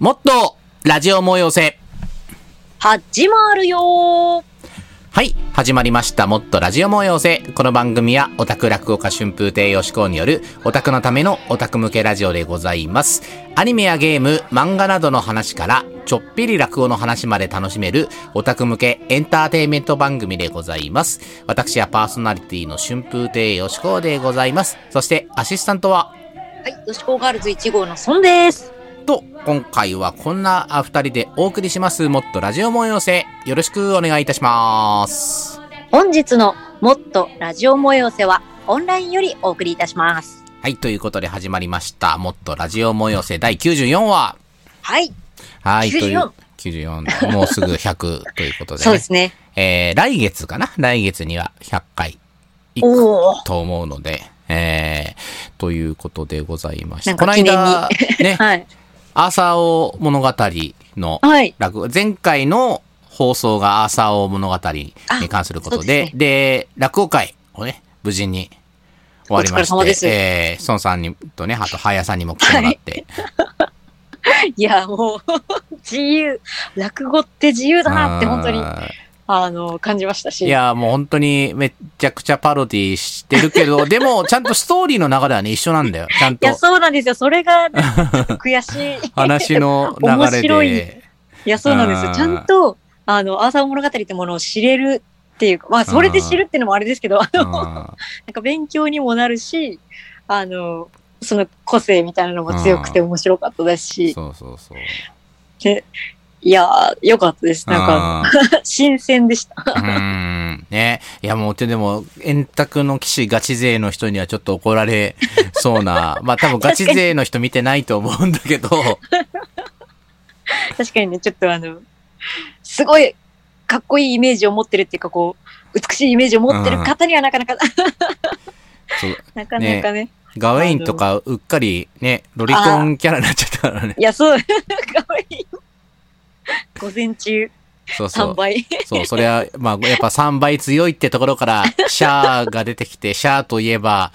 もっとラジオ催せ。始まるよーはい、始まりました。もっとラジオ催せ。この番組はオタク落語家春風亭よしこうによるオタクのためのオタク向けラジオでございます。アニメやゲーム、漫画などの話からちょっぴり落語の話まで楽しめるオタク向けエンターテインメント番組でございます。私はパーソナリティの春風亭よしこうでございます。そしてアシスタントははい、よしこガールズ1号のソンです。と、今回はこんなあ二人でお送りします。もっとラジオ催せ。よろしくお願いいたします。本日のもっとラジオ催せはオンラインよりお送りいたします。はい、ということで始まりました。もっとラジオ催せ第94話。はい、はい、という94。94。もうすぐ100ということでね。そうですね。えー、来月かな？来月には100回行く。と思うので、えー、ということでございまして。なんかこの間、ね、はい。アーサー王物語のはい。落語、前回の放送がアーサー王物語に関することで、あそうで落語会をね、無事に終わりまして、えー、孫さんにとね、あと、はやさんにも来てもらって、いや、もう、自由。落語って自由だなって本当に、ああの、感じましたし。ーいや、もう本当にめっちゃくちゃパロディしてるけど、でも、ちゃんとストーリーの流れはね、一緒なんだよ。ちゃんといや、そうなんですよ。それが、ね、悔しい。話の流面れ白いで。いや、そうなんですよ。うんちゃんと、あの、アーサー物語ってものを知れるっていうか、まあ、それで知るっていうのもあれですけど、あの、うん なんか勉強にもなるし、あの、その個性みたいなのも強くて面白かったですし、そうそうそう。でいやー、よかったです。なんか、か、新鮮でした。うーん。ね。いや、もう、でも、円卓の騎士ガチ勢の人にはちょっと怒られそうな。まあ、多分ガチ勢の人見てないと思うんだけど、確かにね、ちょっとあの、すごいかっこいいイメージを持ってるっていうか、こう、美しいイメージを持ってる方にはなかなか、なかなかね。ガウェインとかうっかりね、ロリコンキャラになっちゃったからね。いや、そう、かわいい。午前中3そうそう。倍。そう、それは、まあ、やっぱ3倍強いってところから、シャーが出てきて、シャーといえば、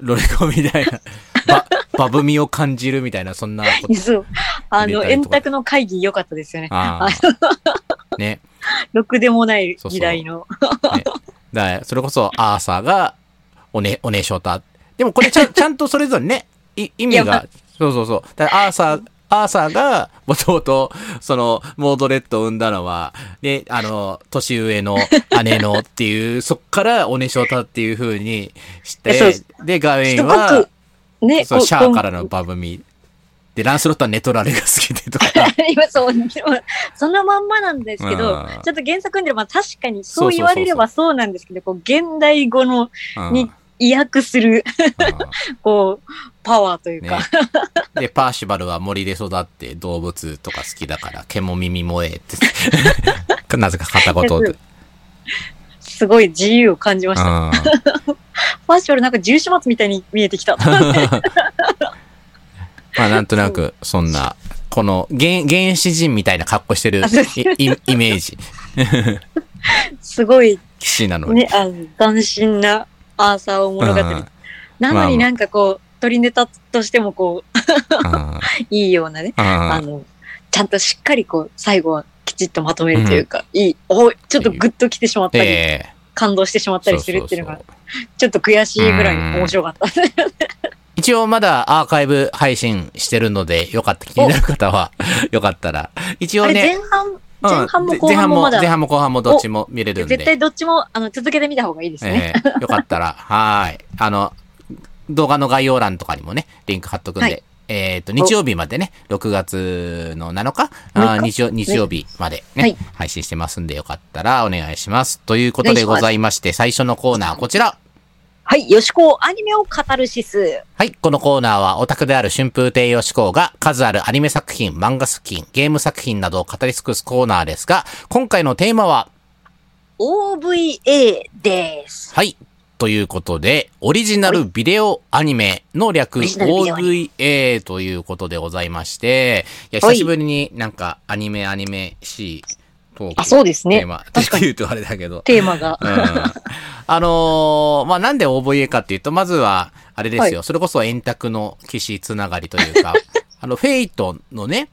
ロリコンみたいな、ば、バブみを感じるみたいな、そんなこと。そう。あの、円卓の会議良かったですよね。ああ。ね。ろくでもないそうそう時代の。ねだからそれこそ、アーサーが、おね、おねしょた。でもこれちゃん、ちゃんとそれぞれね、い意味が、そうそうそう。だからアーサー、アーサーが、もともと、その、モードレッドを生んだのは、ね、あの、年上の姉のっていう、そっからおねしょたっていう風にして、で、ガウェインはく、、ね、そシャーからのバブミ。で、ランスロットはネトラレが好きでとか。今そう、そのまんまなんですけどうん、ちょっと原作読んでれば確かにそう言われればそうなんですけど、こう、現代語のうんに意訳する、うんこう、パワーというねか、。で、パーシバルは森で育って動物とか好きだから、毛も耳もええって。なぜか片言で。すごい自由を感じました。うんファッションなんか重始末みたいに見えてきた。まあなんとなく、そんな、この原、原始人みたいな格好してるイメージ。すごい騎士なのに。ね、あの、斬新なアーサーを物語。うん。なのになんかこう、鳥ネタとしてもこう、うん。いいようなね、あの、ちゃんとしっかりこう、最後はきちっとまとめるというか、いい、おちょっとグッときてしまったり、で、感動してしまったりするっていうのがちょっと悔しいぐらい面白かった。一応まだアーカイブ配信してるので、よかった、気になる方は、よかったら。一応ね、前半、うん前半も後半も前半も後半もどっちも見れるんで。絶対どっちもあの続けてみた方がいいですね。ええよかったら、はーい。あの、動画の概要欄とかにもね、リンク貼っとくんで、はいえっ、と、日曜日までね、6月の7日あー6日日曜日曜日までね、はい配信してますんで、よかったらお願いします。ということでございまして、最初のコーナー、こちら。はい、よしこアニメを語るシス。はい。このコーナーは、オタクである春風亭よしこうが、数あるアニメ作品、漫画作品、ゲーム作品などを語り尽くすコーナーですが、今回のテーマは、OVA です。はい。ということで、オリジナルビデオアニメの略 OVA ということでございまして、いや、はい久しぶりになんかアニメアニメ C トークあ、そうですね。テー。マ、確かに。言うとあれだけど。テーマが。うん。あのーまあ、なんで OVA かっていうと、まずは、あれですよ、はそれこそ円卓の騎士つながりというか、あの、フェイトのね、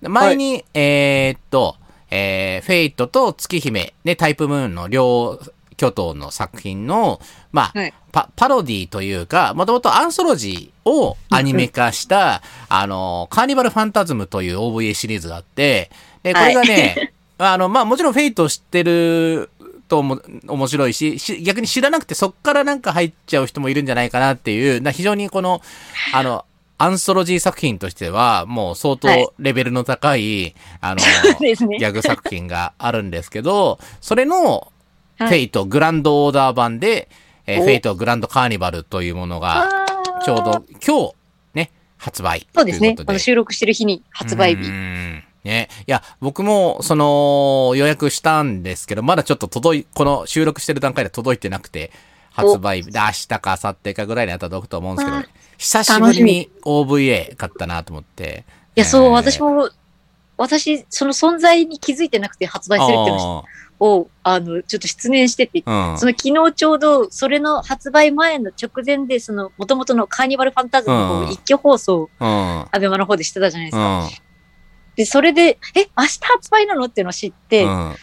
前に、えーっと、えーフェイトと月姫、ね、タイプムーンの両巨頭の作品の、まあ、はい。パ、パロディというか、もともとアンソロジーをアニメ化した、あの、カーニバルファンタズムという OVA シリーズがあって、で、これがね、あの、まあ、もちろんフェイトを知ってるとも面白いしし、逆に知らなくてそっからなんか入っちゃう人もいるんじゃないかなっていう、な非常にこの、あの、アンソロジー作品としては、もう相当はいレベルの高い、あの、そうですねギ。ャグ作品があるんですけど、それの、フはいェイトグランドオーダー版で、えーおフェイトグランドカーニバルというものが、ちょうど今日、ね、発売。そうですね。収録してる日に発売う日。んね。いや、僕も、その、予約したんですけど、まだちょっと届い、この収録してる段階で届いてなくて、発売日で明日か明後日かぐらいには届くと思うんですけど久しぶりに OVA 買ったなと思って。いや、そう、えー私も、私、その存在に気づいてなくて発売するっていうのを、あの、ちょっと失念してて、うん。その昨日ちょうど、それの発売前の直前で、その、元々のカーニバルファンタズムのうん一挙放送、うん。アベマの方でしてたじゃないですうか。ん。で、それで、え、明日発売なのっていうのを知って、うん。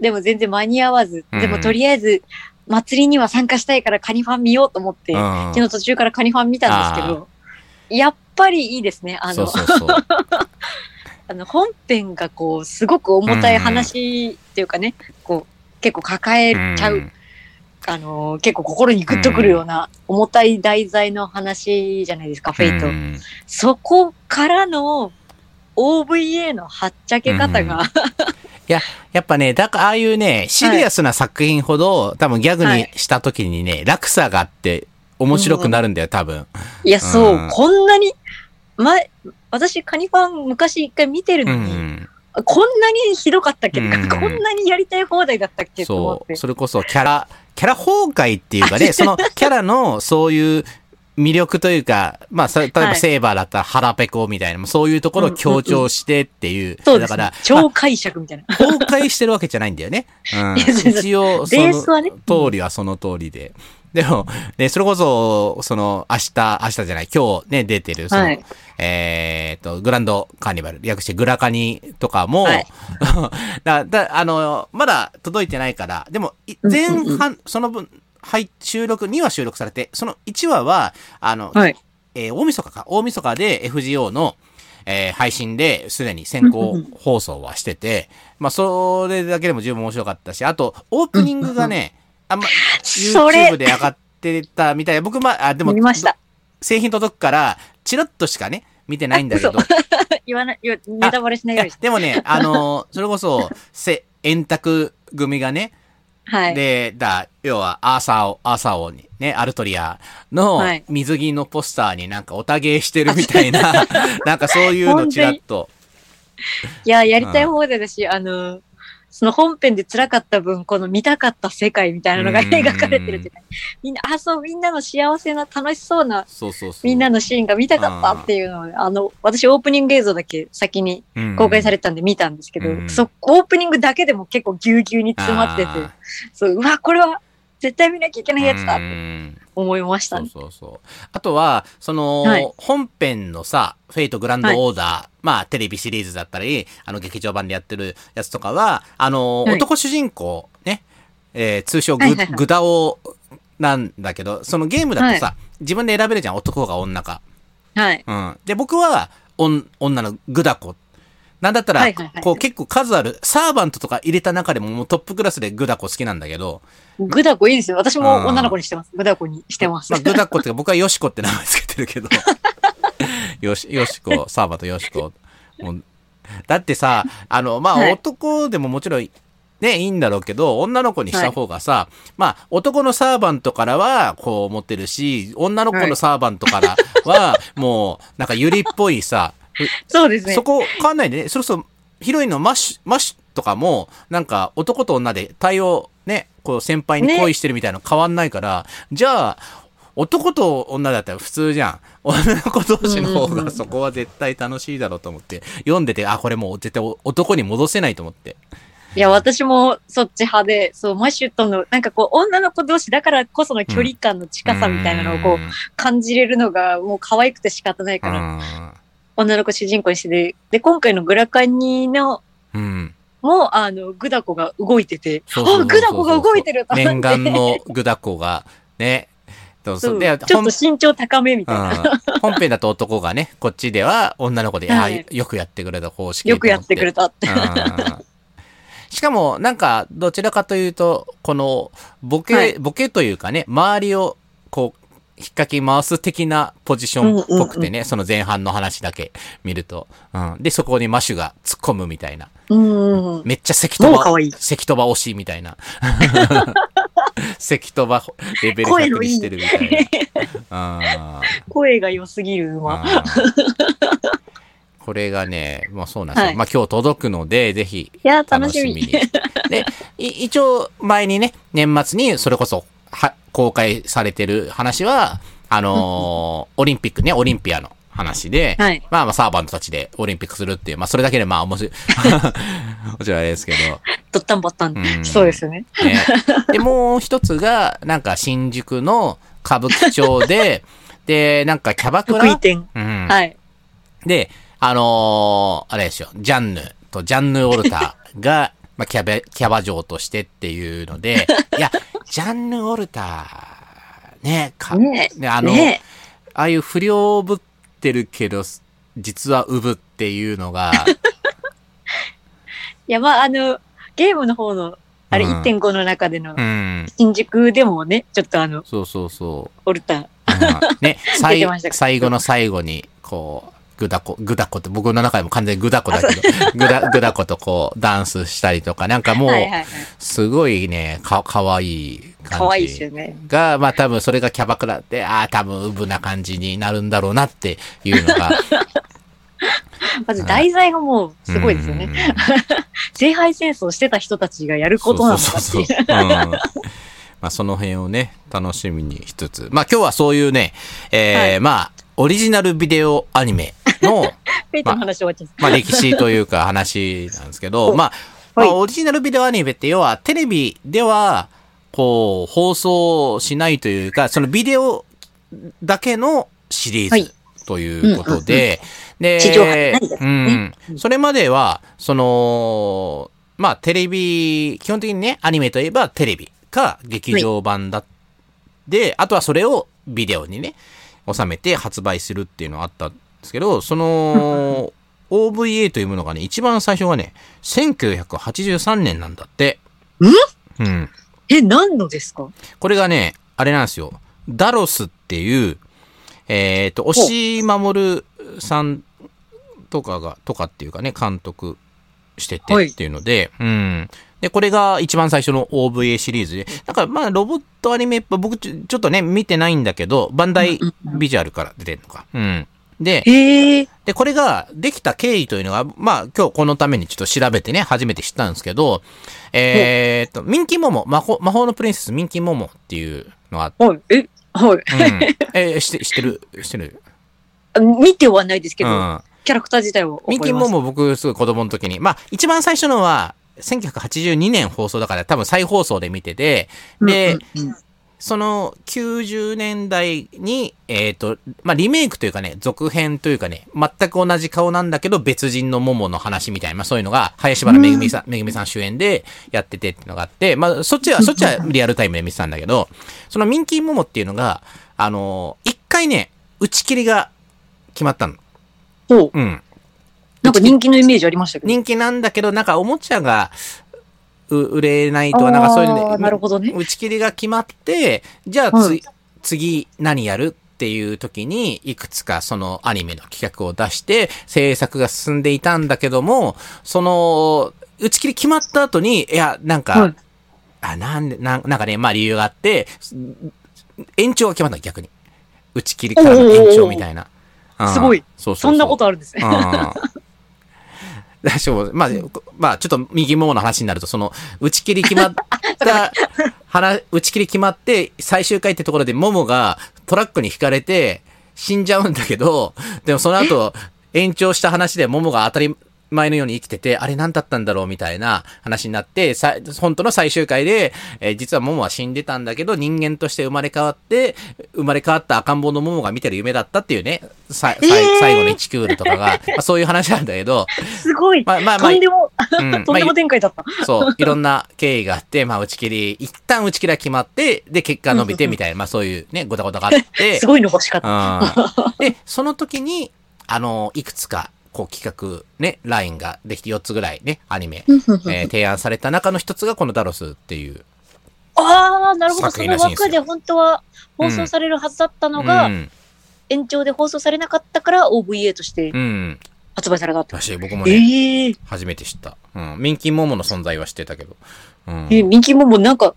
でも全然間に合わず、うんでもとりあえず、祭りには参加したいからカニファン見ようと思って、うん昨日途中からカニファン見たんですけど、やっぱりいいですね。あの。あの本編がこう、すごく重たい話っていうかね、こう、結構抱えちゃう、んあの、結構心にグッとくるような重たい題材の話じゃないですか、フェイト。うんそこからの OVA のはっちゃけ方が、やっぱね、だからああいうね、シリアスな作品ほど、多分ギャグにした時にね、落差があって面白くなるんだよ、多分。いや、そう、うんこんなに、前、私、カニファン昔一回見てるうのに、ん。こんなにひどかったっけ、うんこんなにやりたい放題だったっけ？そう。。それこそキャラ、キャラ崩壊っていうかね、そのキャラのそういう魅力というか、まあ、例えばはいセーバーだったら腹ペコみたいな、そういうところを強調してっていう。そうですねだから。、超解釈みたいな。崩壊してるわけじゃないんだよね。うん一応、そベースはねの通りはその通りで。でも、ね、それこそ、その、明日、明日じゃない、今日ね、出てる、その、はいえっと、グランドカーニバル、略してグラカニとかも、はい だだあの、まだ届いてないから、でも、い前うんうん半、その分、はい、収録、2話収録されて、その1話は、あの、はい。えー大晦日か、大晦日で FGO の、えー配信ですでに先行放送はしてて、まあ、それだけでも十分面白かったし、あと、オープニングがね、あんま、YouTube で上がってたみたい。な、僕、まあ、あでも、見ました。製品届くから、チラッとしかね、見てないんだけど、言わない、ネタバレしないように。でもね、あのーそれこそ、せ、円卓組がね、はい。で、だ、要は、アーサーを、アーサー王に、ね、アルトリアのはい水着のポスターになんかおたげしてるみたいな、なんかそういうのちらっと。いや、やりたい放題だし、あの、その本編で辛かった分、この見たかった世界みたいなのがうん。描かれてるじゃない。みんな、あ、そう、みんなの幸せな楽しそうな、そうそうそう。みんなのシーンが見たかったっていうのを、あの、私オープニング映像だけ先に公開されれたんで見たんですけど、うん。そ、オープニングだけでも結構ぎゅうぎゅうに詰まってて、そう、うわ、これは絶対見なきゃいけないやつだって思いましたそうね。そうそう。あとは、その、はい本編のさ、フェイトグランドオーダー、まあ、テレビシリーズだったり、あの、劇場版でやってるやつとかは、あの、はい男主人公、ね、えー通称グ、はいはいはいグダオなんだけど、そのゲームだとさ、自分で選べるじゃん、男か女か。はい。うん。で、僕は、女のグダコ。なんだったら、はいはいはいこう結構数ある、サーバントとか入れた中でももうトップクラスでグダコ好きなんだけど、グダコいいですよ。私も女の子にしてます。グダコにしてます。まあ、グダコって 僕はヨシコって名前つけてるけど。よし、よしこ、サーバーとよしこ。もうだってさ、あの、まあ、はい男でももちろん、ね、いいんだろうけど、女の子にした方がさ、まあ、男のサーバントからは、こう思ってるし、女の子のサーバントからは、もう、なんかユリっぽいさ、そうですね。そこ変わんないでね。そろそろヒロインのマッシュ、マッシュとかも、なんか男と女で対応、ね、こう先輩に恋してるみたいなの変わんないから、じゃあ、男と女だったら普通じゃん。女の子同士の方がそこは絶対楽しいだろうと思って、読んでて、あ、これもう絶対男に戻せないと思って。いや、私もそっち派で、そう、マシュとの、なんかこう、女の子同士だからこその距離感の近さみたいなのをこう、感じれるのがもう可愛くて仕方ないから、うん女の子主人公にしてて、で、今回のグラカニの、うん。も、あの、グダコが動いてて、あ、グダコが動いてると思念願のグダコが、ね。そうそそううでちょっと身長高めみたいな。うん、本編だと男がね、こっちでは女の子で、はいあよくやってくれた方式よくやってくれた。たって。うんしかも、なんか、どちらかというと、この、ボケ、はいボケというかね、周りを、こう、引っ掛き回す的なポジションっぽくてね、その前半の話だけ見ると。うん。で、そこにマシュが突っ込むみたいな。うん。めっちゃ関飛ば、関飛ば推しみたいな。関飛ばレベル100声のいいにしてるみたいな。うん声が良すぎる馬。これがね、まあそうなんですよ。はいまあ今日届くので、ぜひいや、楽楽しみに。で、い 一応前にね、年末にそれこそ、は、公開されてる話は、あのー オリンピックね、オリンピアの話で、はい。まあまあサーバントたちでオリンピックするっていう、まあそれだけでまあ面白い。もちろんあれですけど。ドッタンバッタン。うんそうですよね。ね。で、もう一つが、なんか新宿の歌舞伎町で、で、なんかキャバクラ？得意点。うん。はい。で、あのーあれですよ、ジャンヌとジャンヌ・オルタが、まあ、キャバ、キャバ嬢としてっていうので、いや、ジャンヌ・オルタ、ね、か、ねねあの、ね。ああいう不良ぶってるけど、実はウブっていうのが、いや、まあ、あの、ゲームの方の、あれうん。1.5の中でのう、ん、新宿でもね、ちょっとあの、そうそうそう。オルタ、うん。ね、最後の最後に、こう、グダコ、グダコって僕の中でも完全にグダコだけど、グダ、グダコとこう、ダンスしたりとか、なんかもう。すごいね、か、かわいい感じ。いですよね。が、まあ多分それがキャバクラで、ああ、多分ウブな感じになるんだろうなっていうのが。まず題材がもうすごいですよね。うん。聖杯戦争してた人たちがやることなのかってそうい。そう。まあその辺をね、楽しみにしつつ。まあ今日はそういうね、えーはいまあ、オリジナルビデオアニメの。まあ歴史というか話なんですけど、おまあ、まはいあオリジナルビデオアニメって要はテレビでは、こう、放送しないというか、そのビデオだけのシリーズということで、で、うねん。それまでは、その、まあテレビ、基本的にね、アニメといえばテレビか劇場版だ、で、あとはそれをビデオにね、収めて発売するっていうのがあったんですけど、その、OVA というものがね、一番最初がね、1983年なんだって。ん？うん。え、何のですか？これがね、あれなんですよ。ダロスっていう、えっ、と、押し守さんとかが、とかっていうかね、監督しててはいっていうので、うん。で、これが一番最初の OVA シリーズで、だからまあ、ロボットアニメ、僕ちょちょっとね、見てないんだけど、バンダイビジュアルから出てるのか。うん。で、へえ。で、これができた経緯というのが、まあ今日このためにちょっと調べてね、初めて知ったんですけど、えーっと、ミンキーモモ、魔法魔法のプリンセスミンキーモモっていうのがあって、はい。え、はい。うん、えー、して、してる、してる？あ見てはないですけど、うん。キャラクター自体は覚えます。ミンキーモモ僕すごい子供の時に、まあ一番最初のは、1982年放送だから多分再放送で見てて、で、うんうんうんその90年代に、えっ、と、まあ、リメイクというかね、続編というかね、全く同じ顔なんだけど別人のモモの話みたいな、まあ、そういうのが、林原めぐみさん、めぐみさん主演でやっててっていうのがあって、まあ、そっちは、そっちはリアルタイムで見てたんだけど、そのミンキーモモっていうのが、あの一回ね、打ち切りが決まったの。ほう。うん。なんか人気のイメージありましたけど。人気なんだけど、なんかおもちゃが、う売れないとは、なんかそういうので、なるほどね。打ち切りが決まって、じゃあつ、はい次何やるっていう時に、いくつかそのアニメの企画を出して、制作が進んでいたんだけども、その、打ち切り決まった後に、いや、なんか、はいあ、なんで、なんなんかね、まあ理由があって、す延長が決まった逆に。打ち切りからの延長みたいな。うんすごい。そうそうそうそんなことあるんですね。うん。まあ、まあ、ちょっと右ももの話になると、その、打ち切り決まった、話、打ち切り決まって、最終回ってところで、ももがトラックに引かれて、死んじゃうんだけど、でもその後、延長した話で、ももが当たり、前のように生きてて、あれ何だったんだろうみたいな話になって、さ本当の最終回で、えー実はモモは死んでたんだけど、人間として生まれ変わって、生まれ変わった赤ん坊のモモが見てる夢だったっていうね、さえー最後の1クールとかが、まあ、そういう話なんだけど、すごい。まあまあまあとんでも、うん とんでも展開だった。そう、いろんな経緯があって、まあ打ち切り、一旦打ち切りは決まって、で、結果伸びてみたいな、まあそういうね、ごたごたがあって す、ごいの欲しかった。うん。で、その時に、あの、いくつか、こう企画、ね、ラインができて4つぐらいね、アニメ、えー提案された中の一つがこのダロスっていう。ああ、なるほど。作その枠で本当は放送されるはずだったのが、うん。延長で放送されなかったから OVA としてうん。発売されたって。らしい、僕もね、ええ初めて知った。うん。ミンキーモモの存在は知ってたけど。うん。え、ミキモもなんか、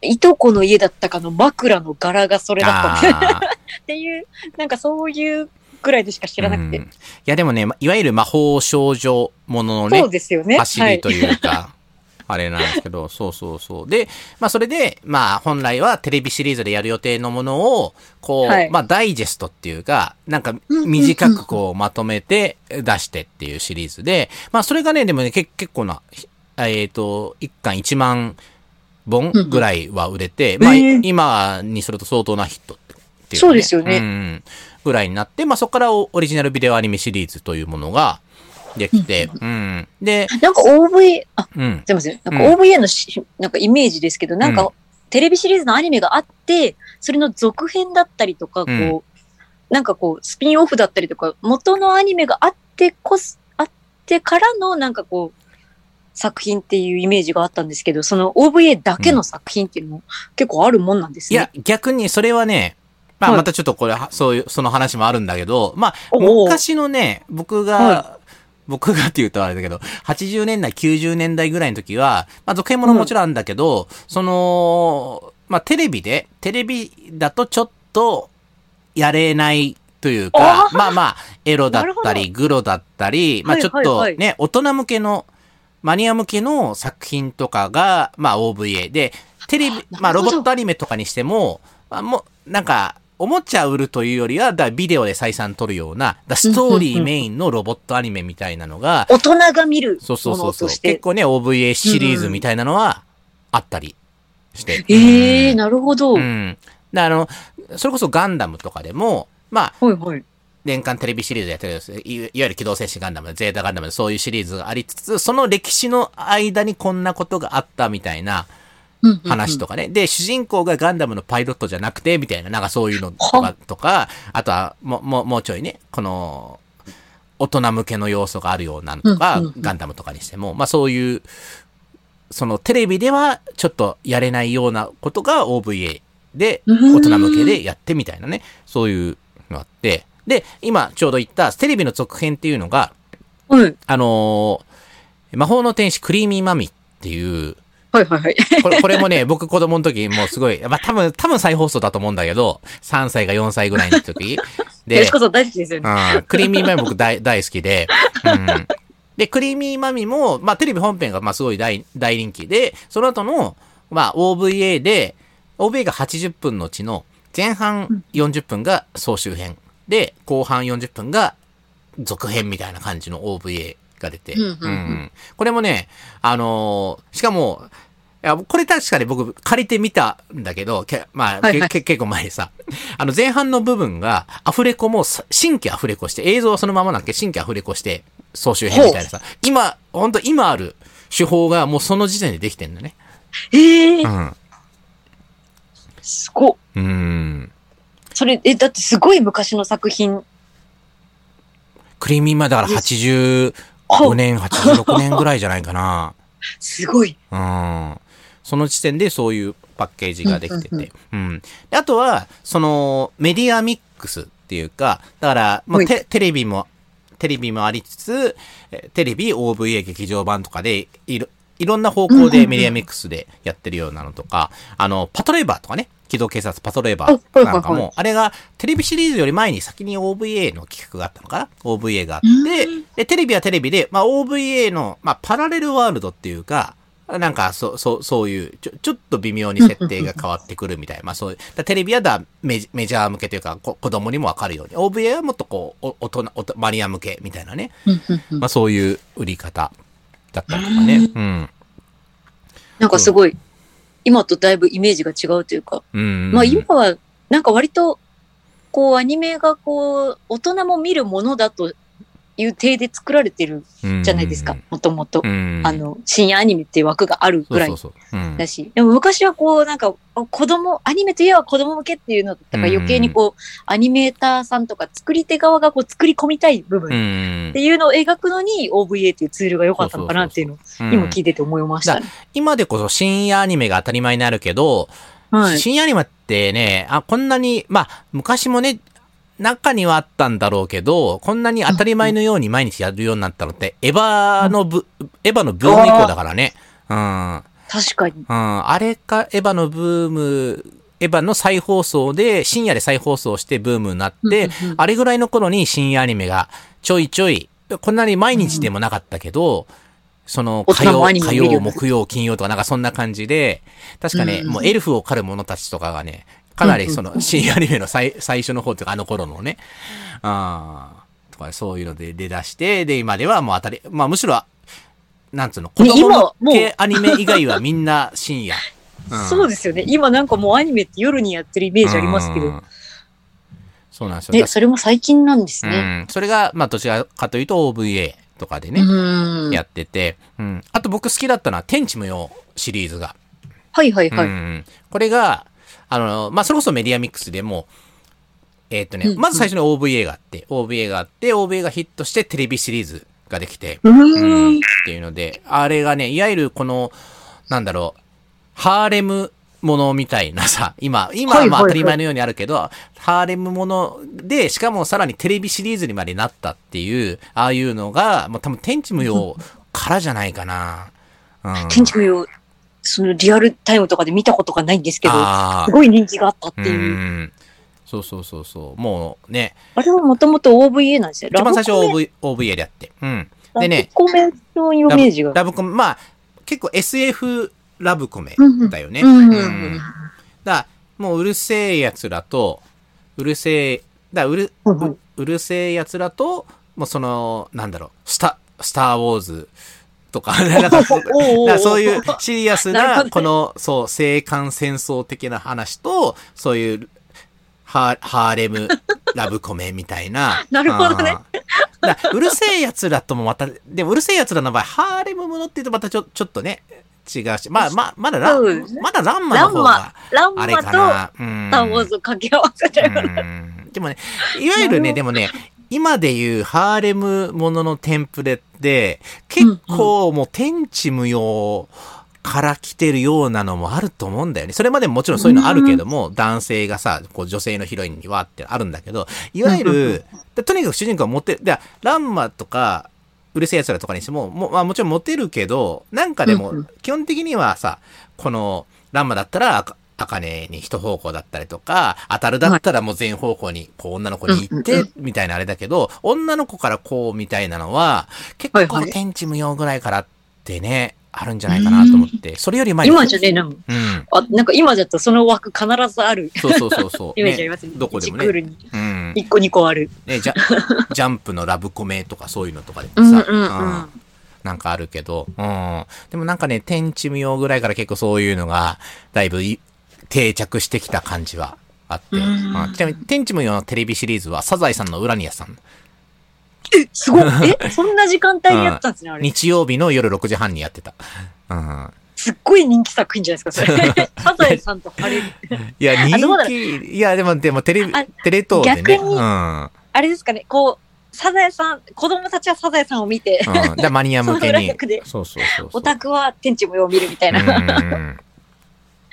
いとこの家だったかの枕の柄がそれだった っていう、なんかそういうぐらいでしか知らなくて。うんいや、でもね、まいわゆる魔法少女もののねそう、ですよね。走りというか、あれなんですけど、そうそうそう。で、まあそれで、まあ本来はテレビシリーズでやる予定のものを、こう、はいまあダイジェストっていうか、なんか短くこうまとめて出してっていうシリーズで、まあそれがね、でもね、け結構な、ひえっ、と、一巻1万本ぐらいは売れて、まあ今にすると相当なヒットっていう、そうですよねうん。ぐらいになって、まあそこからオオリジナルビデオアニメシリーズというものができて、うん。で、なんか OVA、あ、うん。すいません。なんか OVA のし、なんかイメージですけど、なんか、うんテレビシリーズのアニメがあって、それの続編だったりとか、こう、うんなんかこう、スピンオフだったりとか、元のアニメがあってこす、あってからの、なんかこう、作品っていうイメージがあったんですけど、その OVA だけの作品っていうのも結構あるもんなんですね。いや、逆にそれはね、まあはい。またちょっとこれ、はそういう、その話もあるんだけど、まあ、昔のね、僕が、は僕がって言うとあれだけど、80年代、90年代ぐらいの時は、まあ、続編ものもちろんあるんだけど、その、まあ、テレビで、テレビだとちょっと、やれないというかまあまあ、エロだったなり、グロだったり、まあはいちょっとね、大人向けの、マニア向けの作品とかが、まあ OVA で、テレビ、まあロボットアニメとかにしても、まあ、もう、なんか、おもちゃ売るというよりは、だビデオで採算取るような、だストーリーメインのロボットアニメみたいなのが、大人が見るそうそうもそうそう。結構ね、OVA シリーズみたいなのはあったりして。ええうんなるほど。はいうん。で、あの、それこそガンダムとかでも、まあ、はい。年間テレビシリーズやってるんですいいわゆる機動戦士ガンダム、ゼータガンダム、そういうシリーズがありつつ、その歴史の間にこんなことがあったみたいな話とかね。で、主人公がガンダムのパイロットじゃなくて、みたいな、なんかそういうのとか、とかあとは、もう、もう、ちょいね、この、大人向けの要素があるようなのとか、うんうんうん。ガンダムとかにしても、まあそういう、そのテレビではちょっとやれないようなことが OVA で、うん。大人向けでやってみたいなね、そういうのがあって、で、今ちょうど言ったテレビの続編っていうのが、はい。あのー魔法の天使クリーミーマミっていう、はいはいはい。これこれもね、僕子供の時もうすごい、まあ多分、多分再放送だと思うんだけど、3歳か4歳ぐらいの時。で吉、子さん大好きですよね。うん、クリーミーマミ僕大 大好きで、うん。で、クリーミーマミも、まあテレビ本編がまあすごい大大人気で、その後の、まあ OVA で、OVA が80分のうちの前半40分が総集編で、後半40分が続編みたいな感じの OVA が出て、うんうんうんこれもね、あのーしかも、いや、これ確かに僕借りてみたんだけど、けまあ、はいはい結構前にさ、あの前半の部分がアフレコもさ新規アフレコして、映像はそのままなんだけ？ど新規アフレコして、総集編みたいなさ、今、本当今ある手法がもうその時点でできてんだね。ええうん。すごっ。うーん。それ、え、だってすごい昔の作品。クリーミーマだから85年、86年ぐらいじゃないかな。すごい。うん。その時点でそういうパッケージができてて。うん。であとは、その、メディアミックスっていうか、だから、もうテテレビも、テレビもありつつ、えテレビ、OVA 劇場版とかで、いろ、いろんな方向でメディアミックスでやってるようなのとか、あの、パトレーバーとかね、機動警察パトレーバーなんかも、あれがテレビシリーズより前に先に OVA の企画があったのかな ?OVA があってうん、で、テレビはテレビで、まあ OVA の、まあパラレルワールドっていうか、なんか、そう、そう、そういう、ちょ、ちょっと微妙に設定が変わってくるみたいな。まあそういう、だテレビはだメジメジャー向けというか、こ子供にもわかるように。OVA はもっとこう、お大人、マニア向けみたいなね。うんうんうんまあそういう売り方だったりとかね。うん。なんかすごい、今とだいぶイメージが違うというか、うん。まあ今は、なんか割と、こうアニメがこう、大人も見るものだという体で作られてるじゃないですか、もともとう。ん。あの、深夜アニメっていう枠があるぐらいだし、でも昔はこう、なんか、子供、アニメといえば子供向けっていうのだったから余計にこう、アニメーターさんとか作り手側がこう作り込みたい部分うっんて。いうのを描くのに OVA っていうツールが良かったのかなっていうのをうん今聞いてて思いましたね。今でこそ深夜アニメが当たり前になるけど、はい。深夜アニメってね、あ、こんなに、まあ、昔もね、中にはあったんだろうけど、こんなに当たり前のように毎日やるようになったのって、エヴァのブ、エヴァのブーム以降だからね。うん。確かに。うん。あれか、エヴァのブーム、エヴァの再放送で、深夜で再放送してブームになって、うんうんうんあれぐらいの頃に深夜アニメがちょいちょい、こんなに毎日でもなかったけど、その火曜、火曜、木曜、金曜とかなんかそんな感じで、確かね、うんもうエルフを狩る者たちとかがね、かなりその深夜アニメの最最初の方というかあの頃のね、あーとかそういうので出だして、で、今ではもう当たり、まあむしろ、なんつうの、子ね供の今もう系アニメ以外はみんな深夜。うんそうですよね。今なんかもうアニメって夜にやってるイメージありますけど。うんそうなんですよ。で、それも最近なんですね。うん。それが、まあ、どちらかというと OVA とかでね、うん。やってて、うん。あと僕好きだったのは、天地無用シリーズが。はいはいはい。うん。これが、あの、まあ、それこそメディアミックスでも、えーっとね、まず最初に OVA があって、OVA があって、OVA がヒットしてテレビシリーズができて、ううんん。っていうので、あれがね、いわゆるこの、なんだろう、ハーレムものみたいなさ、今、今はまあ当はいはいはいたり前のようにあるけど、ハーレムもので、しかもさらにテレビシリーズにまでなったっていう、ああいうのが、もう多分天地無用からじゃないかな。うん。建築用、そのリアルタイムとかで見たことがないんですけど、あすごい人気があったってあ、ういう。ん。そうそうそうそう。もうね、あれはもともと OVA なんですよ。一番最初 OV OVA でやって。うん。でね、ラブコメのイメージが。ラブコメ、まあ、結構 SF ラブコメだよね。うんうんだもううるせえ奴らと、うるせえ、だうる、うるせえ奴らと、もうその、なんだろう、スタ、スターウォーズとか、なんかそういうシリアスな、この、そう、青函戦争的な話と、そういう、ハーレム ラブコメみたいな。なるほどね。うるせえ奴らともまた、でもうるせえ奴らの場合、ハーレムものって言うとまたちょちょっとね、違うし、まあ、まあ、まだラそうですね。まだランマの方ランマが、、ランあれマとかな。うん。スター・ウォーズを掛け合わせてる。うん。でもね、いわゆるね、でもね、今でいうハーレムもののテンプレって、結構もう天地無用から来てるようなのもあると思うんだよね。それまでももちろんそういうのあるけども、男性がさ、こう女性のヒロインにはってあるんだけど、いわゆる、でとにかく主人公はモテ、で、ランマとか、うるせえ奴らとかにしても、も,、まあ、もちろんモテるけど、なんかでも基本的にはさ、この、ランマだったら、あか茜に一方向だったりとか、当たるだったらもう全方向に、こう女の子に行ってうんうん、みたいなあれだけど、女の子からこうみたいなのは、結構天地無用ぐらいからってね、あるんじゃないかなと思って、それより前に。今じゃね、なんか、うん。あなんか今だとその枠必ずあるそうそうそうそう。イメージありねますね。どこでもね。1クールにうん。1個2個ある。ね、ジャ ジャンプのラブコメとかそういうのとかでうんもさ、うんうん。なんかあるけど、うん。でもなんかね、天地無用ぐらいから結構そういうのが、だいぶい定着してきた感じはあって。うんうんちなみに、天地無用のテレビシリーズは、サザエさんのウラニアさん。え、すごい。え、そんな時間帯にやったんですね、あれ。日曜日の夜6時半にやってた。うん。すっごい人気作品じゃないですか、それ。サザエさんとハレル。いや、人気、いや、でも、でも、テレビあ、テレ東でね。逆にうん。うん。あれですかね、こう、サザエさん、子供たちはサザエさんを見て、で、マニア向けに。そうそうそうそう。オタクは天地無用を見るみたいな。うん。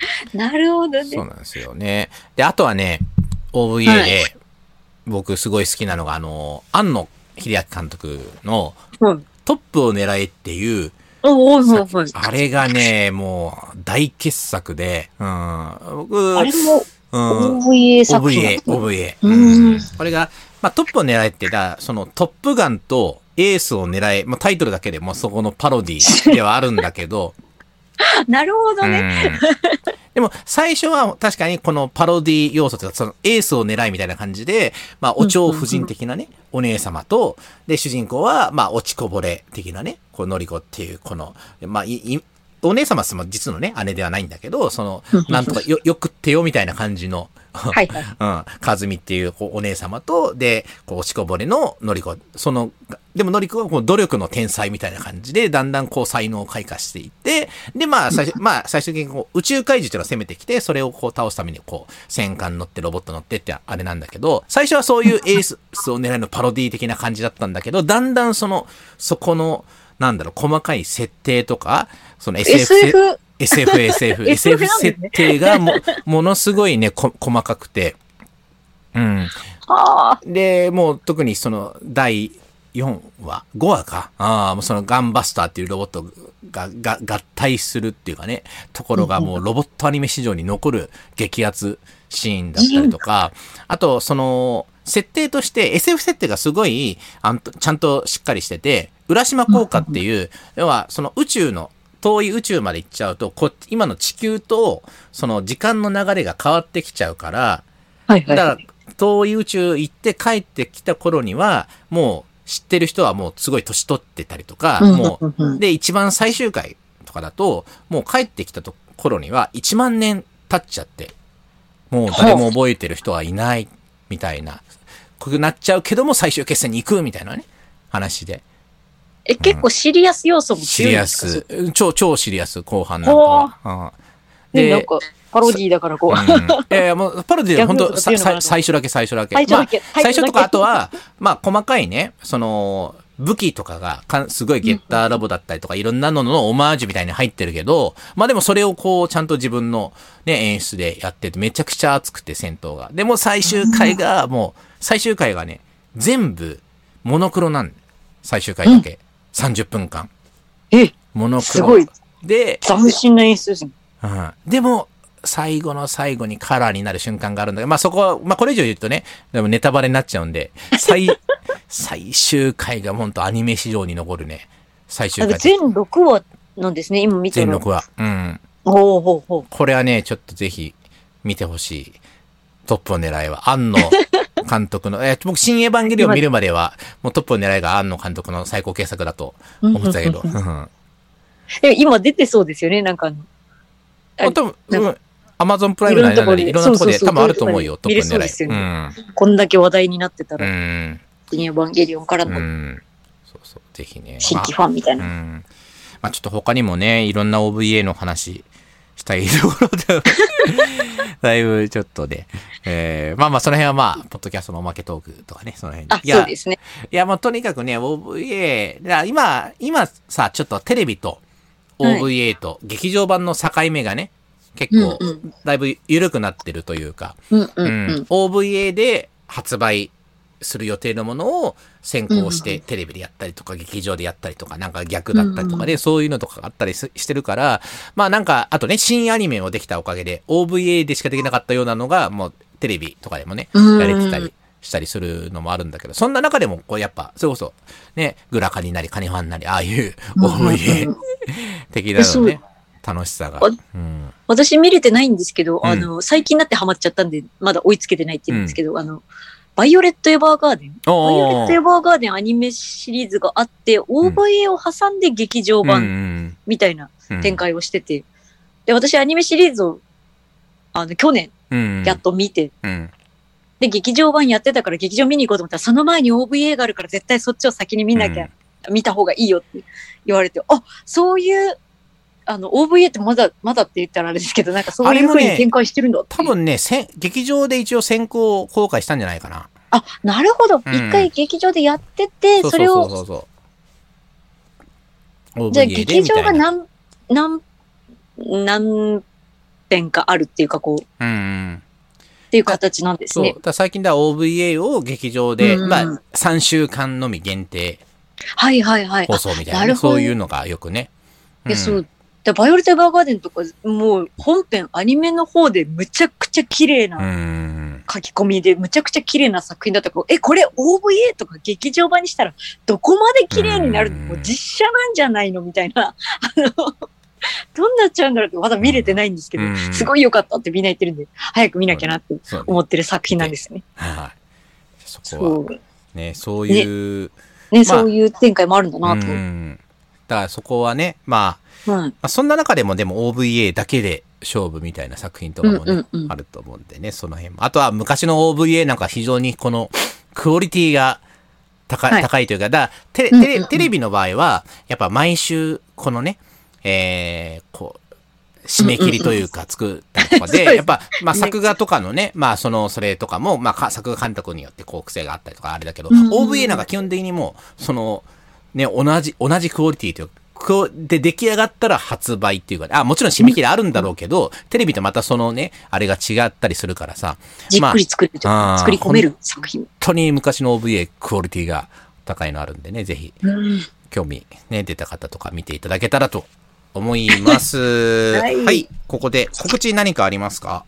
なるほどね。そうなんですよね。で、あとはね、OVA はで、僕すごい好きなのが、あの、庵野秀明監督のうん。トップを狙えっていう、おおおおおあれがね、もう大傑作で、うん、僕、あれもうん、OVA 作品 OVA。OVA。うんこれが、まあ、トップを狙えって、だそのトップガンとエースを狙え、まあ、タイトルだけでもうそこのパロディではあるんだけど、なるほどね。うんでも、最初は確かにこのパロディ要素というか、そのエースを狙いみたいな感じで、まあ、お蝶夫人的なね、お姉様と、で、主人公は、まあ、落ちこぼれ的なね、こう、のりこっていう、この、まあ、い、いお姉様は実のね、姉ではないんだけど、その、なんとかよ、よくってよみたいな感じの、はいはい。うん、かずみっていうこうお姉様と、で、こう、落ちこぼれののりこ。その、でものりこはこう努力の天才みたいな感じで、だんだんこう才能を開花していって、で、まあ、最初、まあ、最終的にこう宇宙怪獣っていうのを攻めてきて、それをこう倒すために、こう、戦艦乗ってロボット乗ってってあれなんだけど、最初はそういうエースを狙いのパロディ的な感じだったんだけど、だんだんその、そこの、なんだろう、細かい設定とか、その SF、SF、SF、SF、設定がも、ものすごいね、こ細かくて、うん。ああ、で、もう特にその第4話、5話か。ああ、もうそのガンバスターっていうロボットが、が、合体するっていうかね、ところがもうロボットアニメ史上に残る激アツシーンだったりとか、あとその、設定として SF 設定がすごい、あんとちゃんとしっかりしてて、浦島効果っていう、要はその宇宙の、遠い宇宙まで行っちゃうと、こ今の地球と、その時間の流れが変わってきちゃうから、はいはい。だから、遠い宇宙行って帰ってきた頃には、もう知ってる人はもうすごい年取ってたりとか、うんもう、で、一番最終回とかだと、もう帰ってきたと頃には1万年経っちゃって、もう誰も覚えてる人はいない、みたいな、こうなっちゃうけども最終決戦に行くみたいなね、話で。え、結構シリアス要素もシリア強いんですか？ス、超、超シリアス後半なんかは。うんね、なんか、パロディーだからこう。うんいやいや、もう、パロディは本当逆とか強いのかなと最初だけ、最初だけ。最初だけまあ、最初とか、あとは。は、まあ、細かいね、その、武器とかがかん、すごいゲッターラボだったりとか、いろんなののオマージュみたいに入ってるけど、まあでもそれをこう、ちゃんと自分のね、演出でやってて、めちゃくちゃ熱くて、戦闘が。でも最終回が、もう、最終回がね、全部、モノクロなん最終回だけ。30分間。え、モノクロ。すごい。で、斬新な演出ですね。うんでも、最後の最後にカラーになる瞬間があるんだけど、まあそこは、まあこれ以上言うとね、でもネタバレになっちゃうんで、最、最終回が本当アニメ史上に残るね、最終回。全6話なんですね、今見てる全録は。うん。ほうほうほう。これはね、ちょっとぜひ見てほしい。トップを狙いは、庵野監督の、えー僕、新エヴァンゲリオン見るまでは、もうトップを狙いが庵野監督の最高傑作だと思ってたけど。え、今出てそうですよね、なんかあの。あ多分、アマゾンプライムなりなんでいいろんなとこで多分あると思うよ、ト見ップ狙い。うん。こんだけ話題になってたうら、ん。新エヴァンゲリオンからうのん。そうそう、ぜひね。新規ファンみたいな。まあうん。まあちょっと他にもね、いろんな OVA の話したいところで、だいぶちょっとね、えー、まあまあその辺はまあ、ポッドキャストのおまけトークとかね、その辺あ、そうですね。いや、もうとにかくね、OVA、今、今さ、ちょっとテレビと OVA と劇場版の境目がね、結構だいぶ緩くなってるというか。OVA で発売する予定のものを先行しうんてテレビでやったりとか劇場でやったりとかなんか逆だったりとかでそういうのとかがあったりすしてるからまあなんかあとね新アニメをできたおかげで OVA でしかできなかったようなのがもうテレビとかでもねうんやれてたりしたりするのもあるんだけどそんな中でもこうやっぱそれこそねグラカニなりカニファンなりああいううんうんうん。OVA 的なのね楽しさが。あうん。私見れてないんですけど、うん。あの、最近になってハマっちゃったんで、まだ追いつけてないって言うんですけど、あの、バイオレット・エヴァーガーデン？バイオレット・エヴァーガーデンアニメシリーズがあって、OVA を挟んで劇場版んみたいなうん展開をしてて、で、私アニメシリーズを、あの、去年うんやっと見て、うん。で、劇場版やってたから劇場見に行こうと思ったら、その前に OVA があるから絶対そっちを先に見なきゃ、見た方がいいよって言われて、あ、そういう、あの、OVA ってまだ、まだって言ったらあれですけど、なんかそういうあれもね風に展開してるんだっていう多分ね、せん劇場で一応先行公開したんじゃないかな。あ、なるほど。ん一回劇場でやってて、それそうを、そうそう。じゃあ劇場が何、何、何編かあるっていうか、こう、っうんうん。ていう形なんですそう。ね最近では OVA を劇場で、うんうんまあ、3週間のみ限定はいはいはい。放送みたいなそういうのがよくね。いや、そう。でバイオレット・エヴァーガーデンとか、もう本編アニメの方でむちゃくちゃ綺麗う。な。書き込みで、むちゃくちゃ綺麗な作品だったから、え、これ OVA とか劇場版にしたらどこまで綺麗になるもう実写なんじゃないのみたいな、あの、どんなっちゃうんだろうってまだ見れてないんですけど、うんすごい良かったってみんな言ってるんで、早く見なきゃなって思ってる作品なんですね。はい。そこは。ね、そういう、ね、そういう展開もあるんだなと。だからそこはね、まあ、はい。まあ、そんな中でもでも OVA だけで勝負みたいな作品とかもね、あると思うんでね、その辺も。あとは昔の OVA なんか非常にこのクオリティが高い、はい。高いというか、だテレテレビの場合は、やっぱ毎週このね、えー、こう、締め切りというか作ったりとかで、やっぱ、まあね。作画とかのね、まあその、それとかも、まあか作画監督によってこう癖があったりとかあれだけど、OVA なんか基本的にもう、その、ね、同じ、同じクオリティというか、こうで出来上がったら発売っていうか、あ、もちろん締め切りあるんだろうけど、テレビとまたそのね、あれが違ったりするからさ、じっくり作るまあ作り込める作品。本当に昔の OVA クオリティが高いのあるんでね、ぜひ。うん。興味ね、出た方とか見ていただけたらと思います。は、はい。いここで告知何かありますか？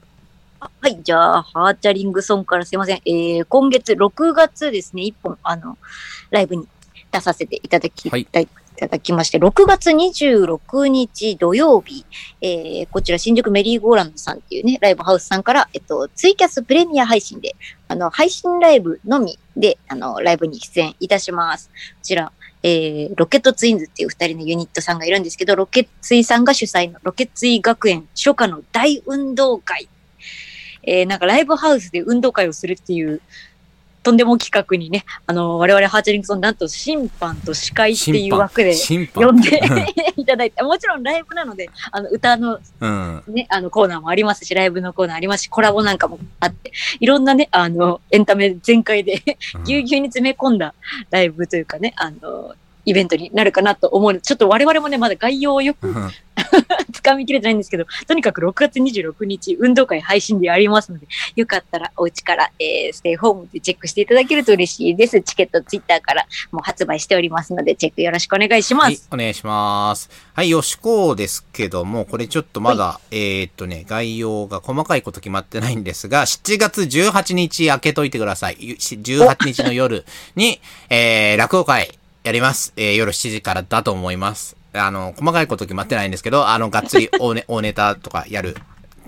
はい、じゃあ、ハーチャリングソンからすいません。えー、今月6月ですね、一本、あの、ライブに出させていただき、はいい、ただきまして、6月26日土曜日、えー、こちら新宿メリーゴーランドさんっていうね、ライブハウスさんから、えっと、ツイキャスプレミア配信で、あの、配信ライブのみで、あの、ライブに出演いたします。こちら、えー、ロケットツインズっていう二人のユニットさんがいるんですけど、ロケツイさんが主催のロケツイ学園初夏の大運動会えーなんかライブハウスで運動会をするっていう、とんでも企画にね、あの、我々ハーチャリングソン、なんと審判と司会っていう枠で呼んでいただいて、もちろんライブなので、あの、歌のうん。ね、あの、コーナーもありますし、ライブのコーナーありますし、コラボなんかもあって、いろんなね、あの、エンタメ全開でぎゅうぎゅうに詰め込んだライブというかね、あの、イベントになるかなと思うちょっと我々もね、まだ概要をよくうん 掴みきれてないんですけど、とにかく6月26日、運動会配信でやりますので、よかったらお家から、えーステイホームでチェックしていただけると嬉しいです。チケットツイッターからもう発売しておりますので、チェックよろしくお願いしまはいす。、お願いします。はい、よしこですけども、これちょっとまだ、えーっとね、概要が細かいこと決まってないんですが、7月18日開けといてください。ゆ18日の夜に、えー、落語会やります。えー、夜7時からだと思います。あの、細かいこと決まってないんですけど、あの、がっつり大ネ 大ネタとかやる。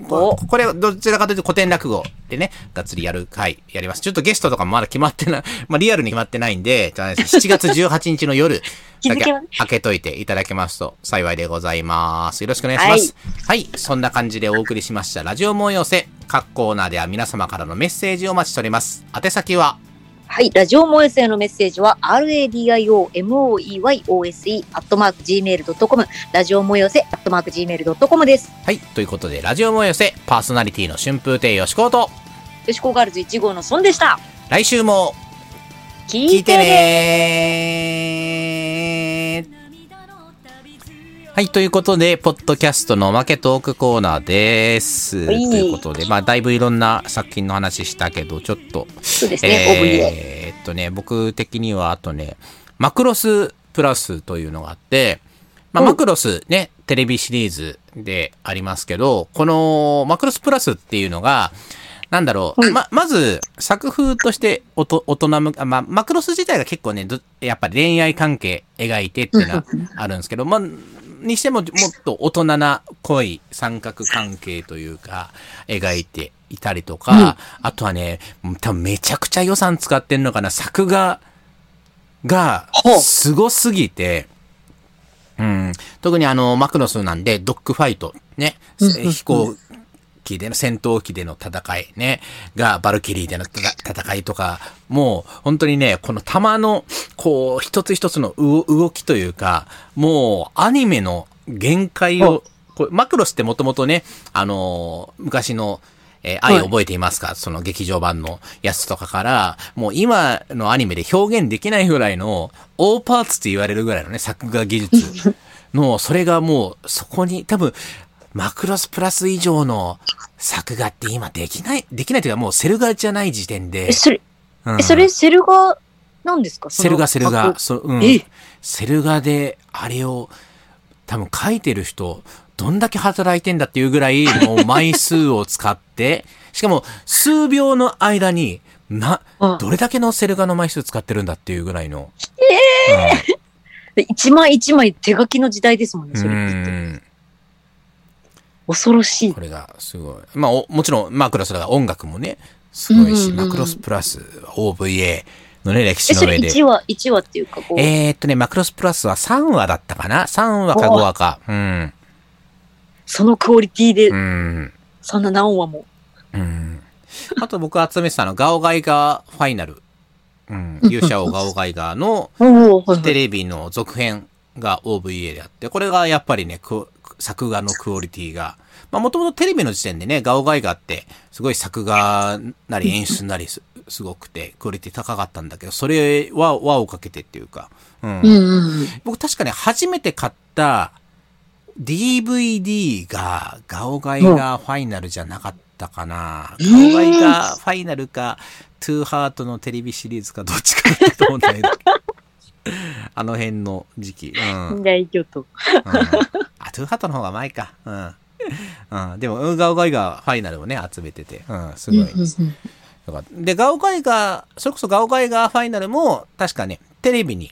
これ、どちらかというと古典落語でね、がっつりやる回やります。ちょっとゲストとかもまだ決まってない、まあリアルに決まってないんで、じゃあ7月18日の夜、日だけ開けといていただけますと幸いでございます。よろしくお願いします。はい、そんな感じでお送りしましたラジオもよせ。各コーナーでは皆様からのメッセージをお待ちしております。宛先は、はい。ラジオ萌えせのメッセージは、radiomoeyose、アットマーク gmail.com、ラジオ萌え寄せ、アットマーク gmail.com です。はい、ということでラジオもよせ、パーソナリティの春風亭よしこと、よしこガールズ1号のソンでした。来週も聞聞いてねはい、ということで、ポッドキャストのおまけトークコーナーです。とはい。いうことで、まあ、だいぶいろんな作品の話したけど、ちょっと、そうですね。えーっとね、僕的にはあとね、マクロスプラスというのがあって、まあ、うん。マクロスね、テレビシリーズでありますけど、このマクロスプラスっていうのが、なんだろう、うん。ま、まず、作風としておと大人向まあ、マクロス自体が結構ね、どやっぱり恋愛関係描いてっていうのはあるんですけど、まあ、にしてももっと大人な濃い三角関係というか、描いていたりとか、あとはね、多分めちゃくちゃ予算使ってんのかな、作画がすごすぎて、うん、特にあの、マクロスなんで、ドッグファイト、ね、うんうんうん。飛行機での、戦闘機での戦いね、が、バルキリーでのた戦いとか、もう、本当にね、この弾の、こう、一つ一つのう動きというか、もう、アニメの限界を、これマクロスってもともとね、あのー昔の、えー愛覚えていますか、その劇場版のやつとかから、もう今のアニメで表現できないぐらいの、オーパーツって言われるぐらいのね、作画技術の、それがもう、そこに、多分、マクロスプラス以上の作画って今できない、できないというかもうセル画じゃない時点で。え、、それ、うん。え、それ、セル画なんですか？セル画セル画、あそう、うん。え？セル画であれを多分書いてる人、どんだけ働いてんだっていうぐらい、もう枚数を使って、しかも数秒の間に、な、うん。どれだけのセル画の枚数使ってるんだっていうぐらいの。で一枚一枚手書きの時代ですもんね、うん。それって。うん恐ろしいこ。れがすごい。まあ、おもちろん、マクロスだから音楽もね、すごいし、マクロスプラス OVA のね、歴史え、それの上で。1話、1話っていうかえー、っとね、マクロスプラスは3話だったかな ?3 話か5話か。うん。そのクオリティでう、ん。そんな何話も。うん。あと僕が集めてたのは、ガオガイガーファイナル。うん。勇者王ガオガイガーの。テレビの続編が OVA であって、これがやっぱりね、作画のクオリティが、まあもともとテレビの時点でね、ガオガイガーって、すごい作画なり 演出なりすすごくて、クオリティ高かったんだけど、それは輪をかけてっていうか、うん。うんうんうん。僕確かね、初めて買った DVD がガオガイガーファイナルじゃなかったかな。うんガオガイガーファイナルか、トゥーハートのテレビシリーズかどっちかだと思うんだけど。あの辺の時期。うん。うん、大巨頭。あ、トゥーハートの方が前か。うん。うん、でも、うんガオガイガーファイナルをね、集めてて、うん、すごいです。で、ガオガイガー、それこそガオガイガーファイナルも、確かね、テレビに、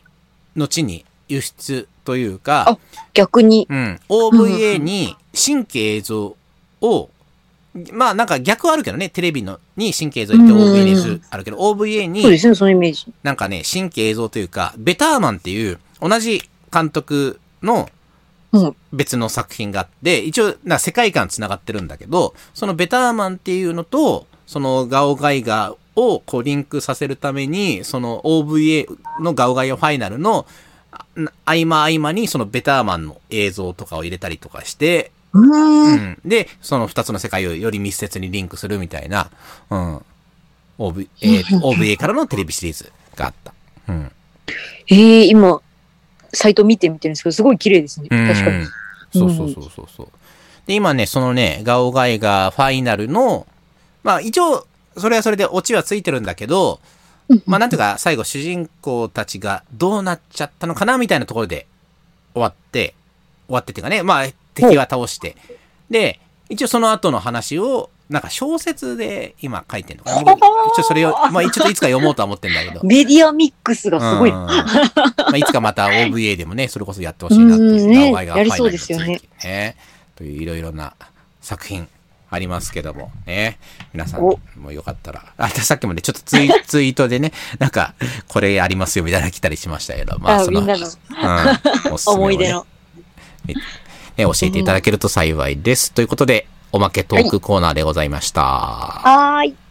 後に輸出というかあ、逆に。うん、OVA に新規映像を、まあなんか逆はあるけどね、テレビのに新規映像入れて OVA にする、あるけど、OVA そうでにすね、そのイメージ。なんかね、新規映像というか、ベターマンっていう同じ監督のうん。別の作品があって、一応、な世界観繋がってるんだけど、そのベターマンっていうのと、そのガオガイガーをこうリンクさせるために、その OVA のガオガイガーファイナルのあ合間合間にそのベターマンの映像とかを入れたりとかして、うんん。で、その二つの世界をより密接にリンクするみたいな、うん。OV、えー OVA からのテレビシリーズがあった。うん。ええ今、サイト見てみてるんですけど、すごい綺麗ですね。うん確かに。そうそうそうそうそう。で、今ね、そのね、ガオガイガーファイナルの、まあ一応、それはそれでオチはついてるんだけど、まあなんていうか、最後主人公たちがどうなっちゃったのかなみたいなところで終わって、終わってっていうかね、まあ敵は倒して。で、一応その後の話を、なんか小説で今書いてんのかな。僕一応それを、まあ一応いつか読もうとは思ってんだけど。メディアミックスがすごい。うん まあ、いつかまた OVA でもね、それこそやってほしいなっていう。うんねやりそうですよねファイナルについてね。といういろいろな作品ありますけども、ね。皆さんおもよかったら。あ、さっきもね、ちょっとツイ ツイートでね、なんか、これありますよみたいなの来たりしましたけど、まあ、その、あみんなのうん、おすすめ思い出の。ね、教えていただけると幸いです。ということで、おまけトークコーナーでございました。はーい。